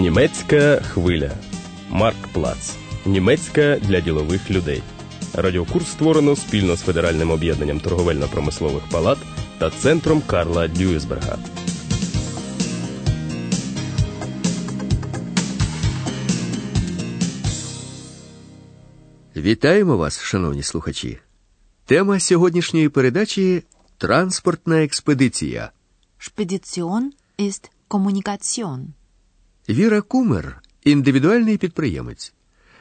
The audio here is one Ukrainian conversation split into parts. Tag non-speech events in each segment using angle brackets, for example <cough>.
Німецька хвиля. Марк Плац. Німецька для ділових людей. Радіокурс створено спільно з Федеральним об'єднанням торговельно-промислових палат та центром Карла Дюйсберга. Вітаємо вас, шановні слухачі. Тема сьогоднішньої передачі транспортна експедиція. Spedition ist Kommunikation. Віра Кумер індивідуальний підприємець.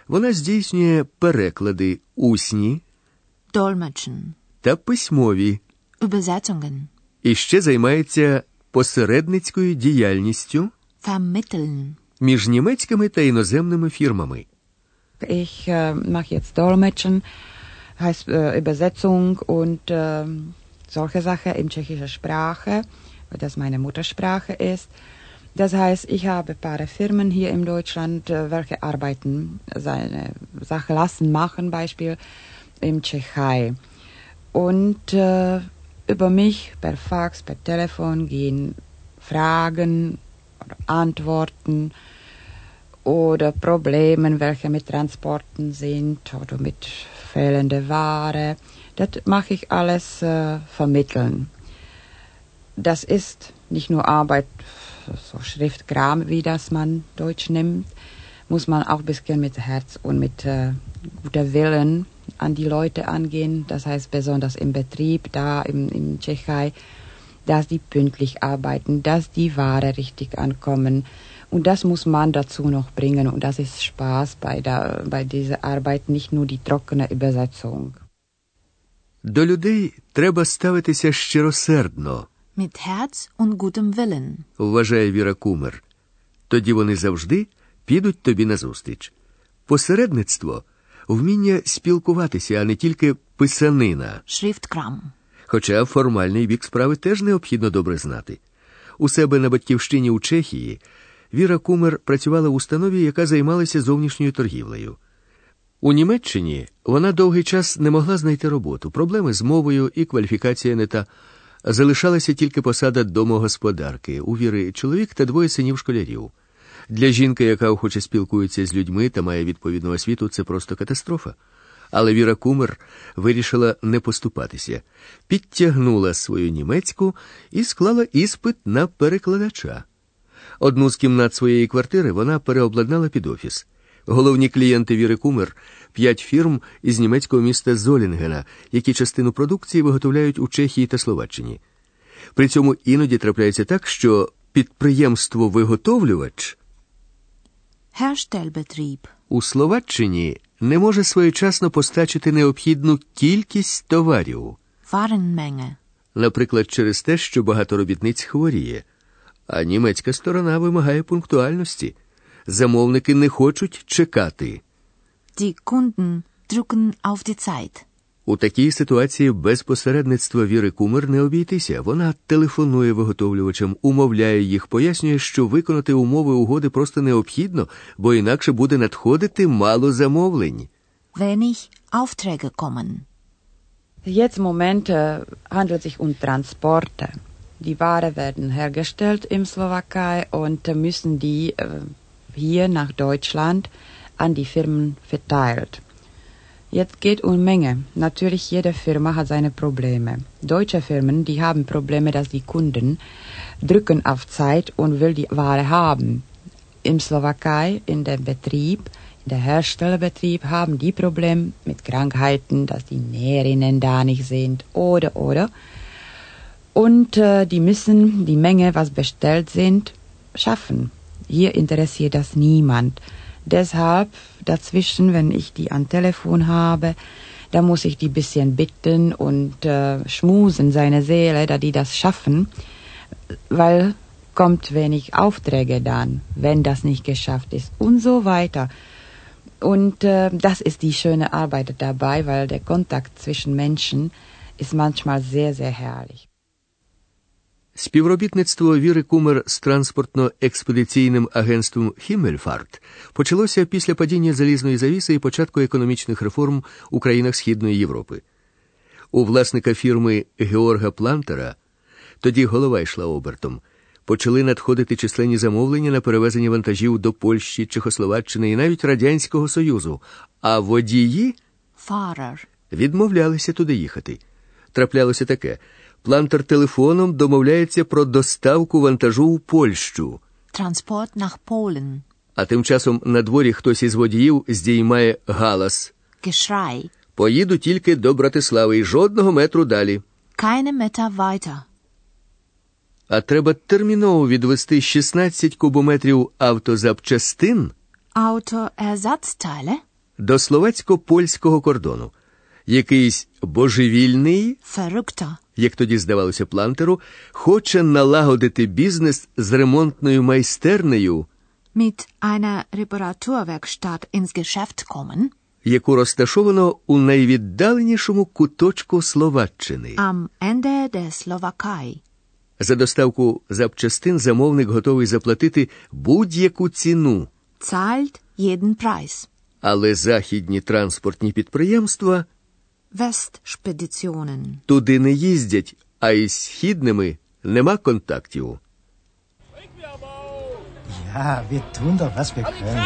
Вона здійснює переклади усні Dolmetschen. та письмові Übersetzungen. і ще займається посередницькою діяльністю Vermitteln. між німецькими та іноземними фірмами. Ich äh, mache jetzt Dolmetschen, heißt äh, Übersetzung und ähm, solche Sachen in tschechischer Sprache, weil das meine Muttersprache ist. Das heißt, ich habe ein paar Firmen hier in Deutschland, äh, welche arbeiten, seine Sache lassen, machen, Beispiel im Tschechei. Und äh, über mich per Fax, per Telefon gehen Fragen oder Antworten oder Problemen, welche mit Transporten sind oder mit fehlender Ware. Das mache ich alles äh, vermitteln. Das ist nicht nur Arbeit, so Schriftkram, wie das man Deutsch nimmt, muss man auch ein bisschen mit Herz und mit äh, guter Willen an die Leute angehen. Das heißt besonders im Betrieb, da im, im Tschechei, dass die pünktlich arbeiten, dass die Ware richtig ankommen. Und das muss man dazu noch bringen. Und das ist Spaß bei, der, bei dieser Arbeit, nicht nur die trockene Übersetzung. До людей треба ставитися щиросердно, Mit Herz und gutem Willen. вважає Віра Кумер. Тоді вони завжди підуть тобі назустріч. Посередництво вміння спілкуватися, а не тільки писанина. Schriftkram. Хоча формальний бік справи теж необхідно добре знати. У себе на батьківщині у Чехії Віра Кумер працювала в установі, яка займалася зовнішньою торгівлею. У Німеччині вона довгий час не могла знайти роботу, проблеми з мовою і кваліфікація не та. Залишалася тільки посада домогосподарки, у віри чоловік та двоє синів школярів. Для жінки, яка охоче спілкується з людьми та має відповідну освіту, це просто катастрофа. Але Віра Кумер вирішила не поступатися, підтягнула свою німецьку і склала іспит на перекладача. Одну з кімнат своєї квартири вона переобладнала під офіс. Головні клієнти Віри Кумер п'ять фірм із німецького міста Золінгена, які частину продукції виготовляють у Чехії та Словаччині. При цьому іноді трапляється так, що підприємство-виготовлювач у Словаччині не може своєчасно постачити необхідну кількість товарів, наприклад, через те, що багато робітниць хворіє, а німецька сторона вимагає пунктуальності. Замовники не хочуть чекати. Die Kunden drücken auf die Zeit. У такій ситуації без посередництва Віри Кумер не обійтися. Вона телефонує виготовлювачам, умовляє їх, пояснює, що виконати умови угоди просто необхідно, бо інакше буде надходити мало замовлень. Wenig Aufträge kommen. Jetzt im Moment äh, handelt sich um Transporte. Die Ware werden hergestellt im Slowakei und müssen die äh, hier nach Deutschland an die Firmen verteilt. Jetzt geht um Menge. Natürlich, jede Firma hat seine Probleme. Deutsche Firmen, die haben Probleme, dass die Kunden drücken auf Zeit und will die Ware haben. Im Slowakei, in dem Betrieb, in der Herstellerbetrieb, haben die Probleme mit Krankheiten, dass die Näherinnen da nicht sind oder oder. Und äh, die müssen die Menge, was bestellt sind, schaffen. Hier interessiert das niemand. Deshalb dazwischen, wenn ich die am Telefon habe, da muss ich die bisschen bitten und äh, schmusen seine Seele, da die das schaffen, weil kommt wenig Aufträge dann, wenn das nicht geschafft ist und so weiter. Und äh, das ist die schöne Arbeit dabei, weil der Kontakt zwischen Menschen ist manchmal sehr, sehr herrlich. Співробітництво Віри Кумер з транспортно-експедиційним агентством Хіммельфарт почалося після падіння залізної завіси і початку економічних реформ у країнах Східної Європи. У власника фірми Георга Плантера тоді голова йшла обертом. почали надходити численні замовлення на перевезення вантажів до Польщі, Чехословаччини і навіть Радянського Союзу, а водії Fahrer, відмовлялися туди їхати. Траплялося таке: плантер телефоном домовляється про доставку вантажу у Польщу. Transport nach Polen, А тим часом на дворі хтось із водіїв здіймає галас. Geschrei, Поїду тільки до Братислави і жодного метру далі. keine Meter weiter. А треба терміново відвести 16 кубометрів автозапчастин Autoersatzteile, до словацько-польського кордону. Якийсь божевільний, verrückter, як тоді здавалося плантеру, хоче налагодити бізнес з ремонтною майстернею, mit einer Reparaturwerkstatt ins Geschäft kommen, яку розташовано у найвіддаленішому куточку Словаччини. am Ende der Slowakei. За доставку запчастин замовник готовий заплатити будь-яку ціну, Zahlt jeden Preis. але західні транспортні підприємства Westspeditionen. туди не їздять, а із східними нема контактів. Ja, wir tun doch, was wir können.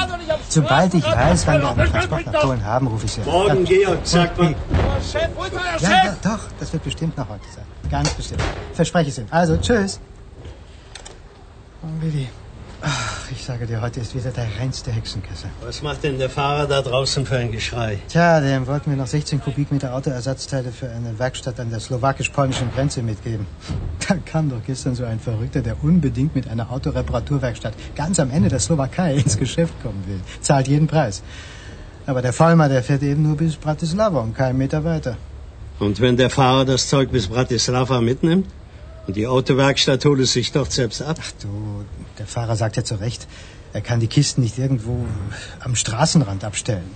Sobald ich weiß, wann wir einen Transport nach Polen haben, rufe ich Sie an. Morgen, Georg, sag mal. Chef, wo ist euer Ja, Chef? ja, doch, das wird bestimmt noch heute sein. Ganz bestimmt. Verspreche ich Ihnen. Also, tschüss. Oh, Willi. Ach, ich sage dir, heute ist wieder der reinste Hexenkessel. Was macht denn der Fahrer da draußen für ein Geschrei? Tja, dem wollten wir noch 16 Kubikmeter Autoersatzteile für eine Werkstatt an der slowakisch-polnischen Grenze mitgeben. <laughs> Da kam doch gestern so ein Verrückter, der unbedingt mit einer Autoreparaturwerkstatt ganz am Ende der Slowakei <laughs> ins Geschäft kommen will. Zahlt jeden Preis. Aber der Vollmer, der fährt eben nur bis Bratislava und keinen Meter weiter. Und wenn der Fahrer das Zeug bis Bratislava mitnimmt? Und die Autowerkstatt holt es sich dort selbst ab? Ach du, der Fahrer sagt ja zu Recht, er kann die Kisten nicht irgendwo am Straßenrand abstellen.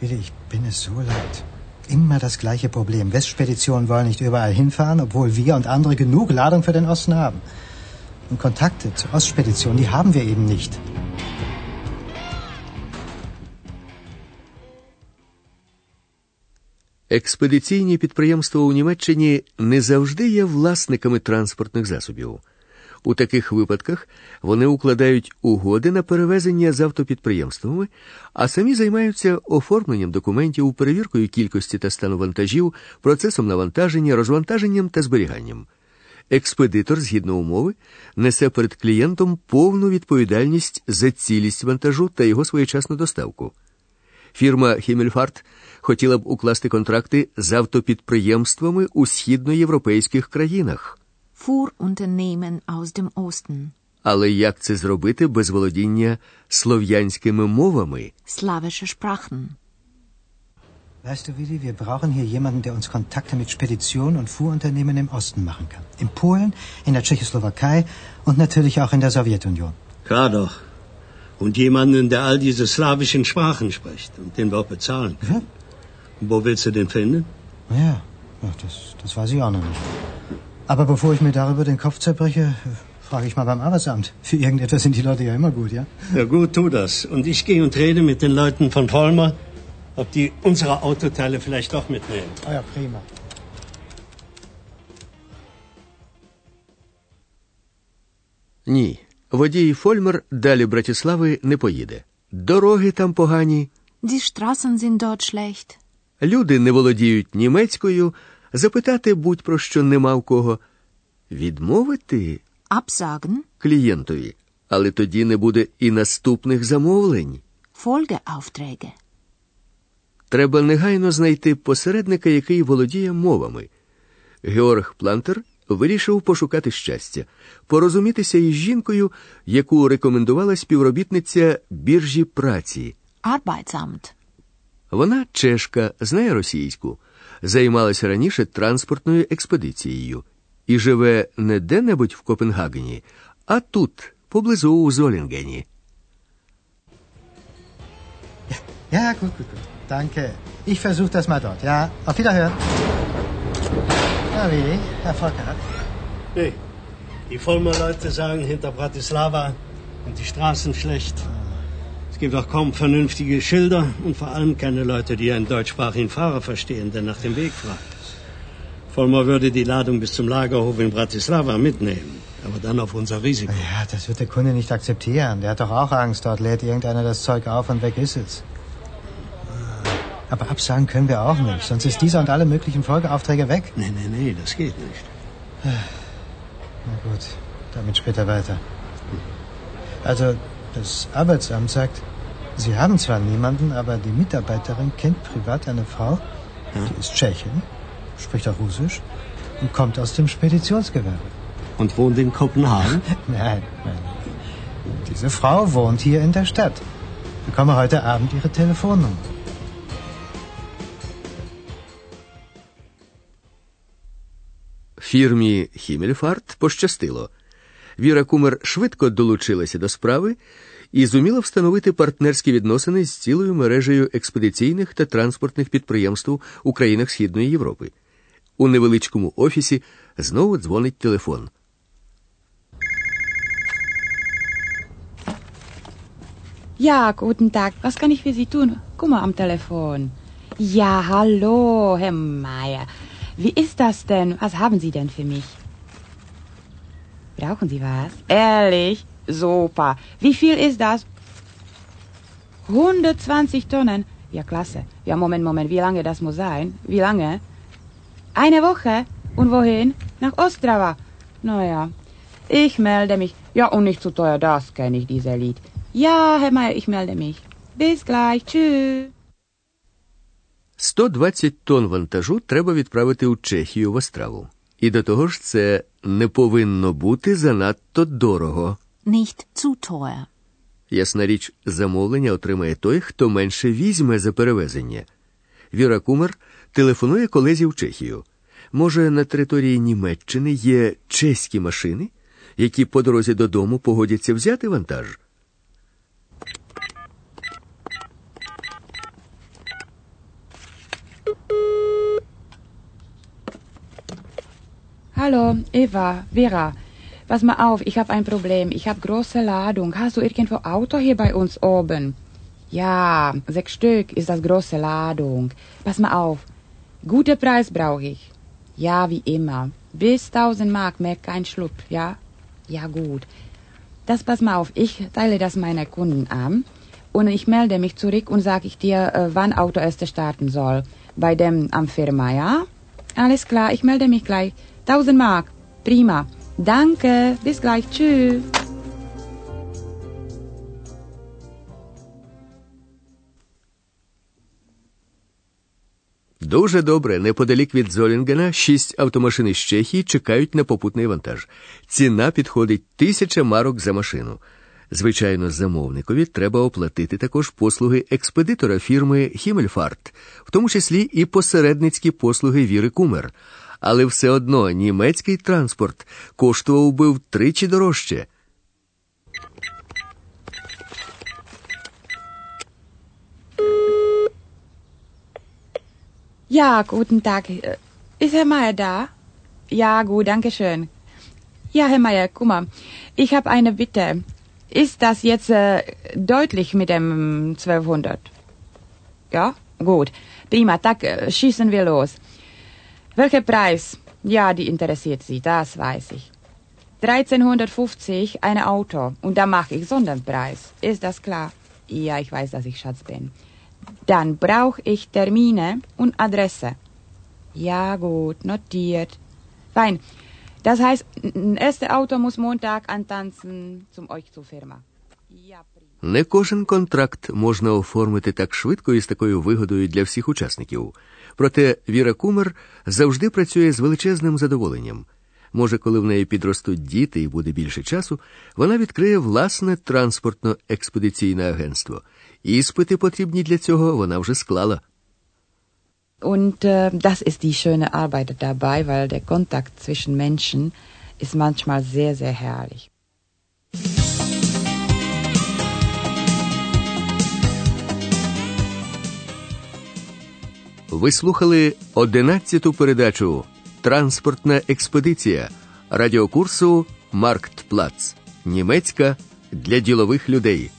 Willi, ich bin es so leid. Immer das gleiche Problem. Westspeditionen wollen nicht überall hinfahren, obwohl wir und andere genug Ladung für den Osten haben. Und Kontakte zur Ostspedition, die haben wir eben nicht. Експедиційні підприємства у Німеччині не завжди є власниками транспортних засобів. У таких випадках вони укладають угоди на перевезення з автопідприємствами, а самі займаються оформленням документів, перевіркою кількості та стану вантажів, процесом навантаження, розвантаженням та зберіганням. Експедитор, згідно умови, несе перед клієнтом повну відповідальність за цілість вантажу та його своєчасну доставку. Фірма Хіммельфарт хотіла б укласти контракти з автопідприємствами у східноєвропейських країнах. Fuhrunternehmen aus dem Osten. Але як це зробити без володіння слов'янськими мовами? Slawische Sprachen. Weißt du, Willi, wir brauchen hier jemanden, der uns Kontakte mit Speditionen und Fuhrunternehmen im Osten machen kann. In Polen, in der Tschechoslowakei und natürlich auch in der Sowjetunion. Klar doch. Und jemanden, der all diese slawischen Sprachen spricht und den wir auch bezahlen können. Und wo willst du den finden? Ja, ja das, das weiß ich auch noch nicht. Aber bevor ich mir darüber den Kopf zerbreche, frage ich mal beim Arbeitsamt. Für irgendetwas sind die Leute ja immer gut, ja? Ja gut, tu das. Und ich gehe und rede mit den Leuten von Vollmer, ob die unsere Autoteile vielleicht doch mitnehmen. Oh ja, prima. Ні, водій Фольмер далі Братіслави не поїде. Дороги там погані, Die Straßen sind dort schlecht. Люди не володіють німецькою, запитати будь про що нема в кого. Відмовити Absagen, клієнтові, але тоді не буде і наступних замовлень. Folgeaufträge. Треба негайно знайти посередника, який володіє мовами. Георг Плантер вирішив пошукати щастя, порозумітися із жінкою, яку рекомендувала співробітниця біржі праці. Arbeitsamt. Вона чешка, знає російську, займалася раніше транспортною експедицією і живе не де-небудь в Копенгагені, а тут, поблизу у Золінгені. Ja, gut, gut, gut. Danke. Ich versuche das mal dort, ja? Auf Wiederhören. Na wie, Erfolg gehabt? Nee, die Vollmer-Leute sagen hinter Bratislava sind die Straßen schlecht. Es gibt auch kaum vernünftige Schilder und vor allem keine Leute, die einen deutschsprachigen Fahrer verstehen, der nach dem Weg fragt. Vollmer würde die Ladung bis zum Lagerhof in Bratislava mitnehmen. Aber dann auf unser Risiko. Ja, das wird der Kunde nicht akzeptieren. Der hat doch auch Angst. Dort lädt irgendeiner das Zeug auf und weg ist es. Aber absagen können wir auch nicht. Sonst ist dieser und alle möglichen Folgeaufträge weg. Nee, nee, nee, das geht nicht. Na gut, damit später weiter. Also, das Arbeitsamt sagt, Sie haben zwar niemanden, aber die Mitarbeiterin kennt privat eine Frau, die ist Tschechin, spricht auch Russisch und kommt aus dem Speditionsgewerbe. Und wohnt in Kopenhagen? <laughs> Nein, nein. Diese Frau wohnt hier in der Stadt. Ich bekomme heute Abend ihre Telefonnummer. Фірмі Хімельфарт пощастило. Віра Кумер швидко долучилася до справи і зуміла встановити партнерські відносини з цілою мережею експедиційних та транспортних підприємств у країнах Східної Європи. У невеличкому офісі знову дзвонить телефон. Ja, guten Tag. Was kann ich für Sie tun? Mal am Telefon. Ja, hallo, Herr Meier. Wie ist das denn? Was haben Sie denn für mich? Brauchen Sie was? Ehrlich? Super. Wie viel ist das? 120 Tonnen. Ja, klasse. Ja, Moment, Moment. Wie lange das muss sein? Wie lange? Eine Woche. Und wohin? Nach Ostrava. Naja, ich melde mich. Ja, und nicht zu teuer, das kenne ich, diese Lied. Ja, Herr Meier, ich melde mich. Bis gleich. Tschüss. 120 тонн вантажу треба відправити у Чехію в Остраву. І до того ж, це не повинно бути занадто дорого. Nicht zu teuer. Ясна річ, замовлення отримає той, хто менше візьме за перевезення. Віра Кумер телефонує колезі в Чехію. Може, на території Німеччини є чеські машини, які по дорозі додому погодяться взяти вантаж. Hallo, Eva, Vera. Pass mal auf, ich habe ein Problem. Ich habe große Ladung. Hast du irgendwo Auto hier bei uns oben? Ja, sechs Stück ist das große Ladung. Pass mal auf. Guter Preis brauche ich. Ja, wie immer. Bis 1000 Mark, mehr kein Schlupf, ja? Ja, gut. Das pass mal auf, ich teile das meiner Kunden an und ich melde mich zurück und sage ich dir, äh, wann Auto erst starten soll. Bei dem am Firma, ja? Alles klar, ich melde mich gleich. 1000 Mark. Prima. Danke. Bis gleich. Tschüss. Дуже добре. Неподалік від Золінгена шість автомашин із Чехії чекають на попутний вантаж. Ціна підходить тисяча марок за машину. Звичайно, замовникові треба оплатити також послуги експедитора фірми Хімельфарт, в тому числі і посередницькі послуги Віри Кумер. Але все одно німецький транспорт коштував би втричі дорожче. Ja, guten Tag. Äh, Ist Herr Meier da? Ja, gut, danke schön. Ja, Herr Meier, guck mal, ich habe eine Bitte. Ist das jetzt äh, deutlich mit dem 1200? Ja, gut. Prima, tak äh, schießen wir los. Welcher Preis? Ja, die interessiert Sie, das weiß ich. 1350 ein Auto und da mache ich Sonderpreis. Ist das klar? Ja, ich weiß, dass ich Schatz bin. Dann brauche ich Termine und Adresse. Ja, gut, notiert. Fein. Das heißt, ein erstes Auto muss Montag antanzen zum euch zur Firma. Ja. Не кожен контракт можна оформити так швидко і з такою вигодою для всіх учасників. Проте Віра Кумер завжди працює з величезним задоволенням. Може, коли в неї підростуть діти і буде більше часу, вона відкриє власне транспортно-експедиційне агентство. Іспити потрібні для цього вона вже склала. Und äh, das ist die schöne Arbeit dabei, weil der Kontakt zwischen Menschen ist manchmal sehr, sehr herrlich. Ви слухали одинадцяту передачу Транспортна експедиція радіокурсу Марктплац. Німецька для ділових людей.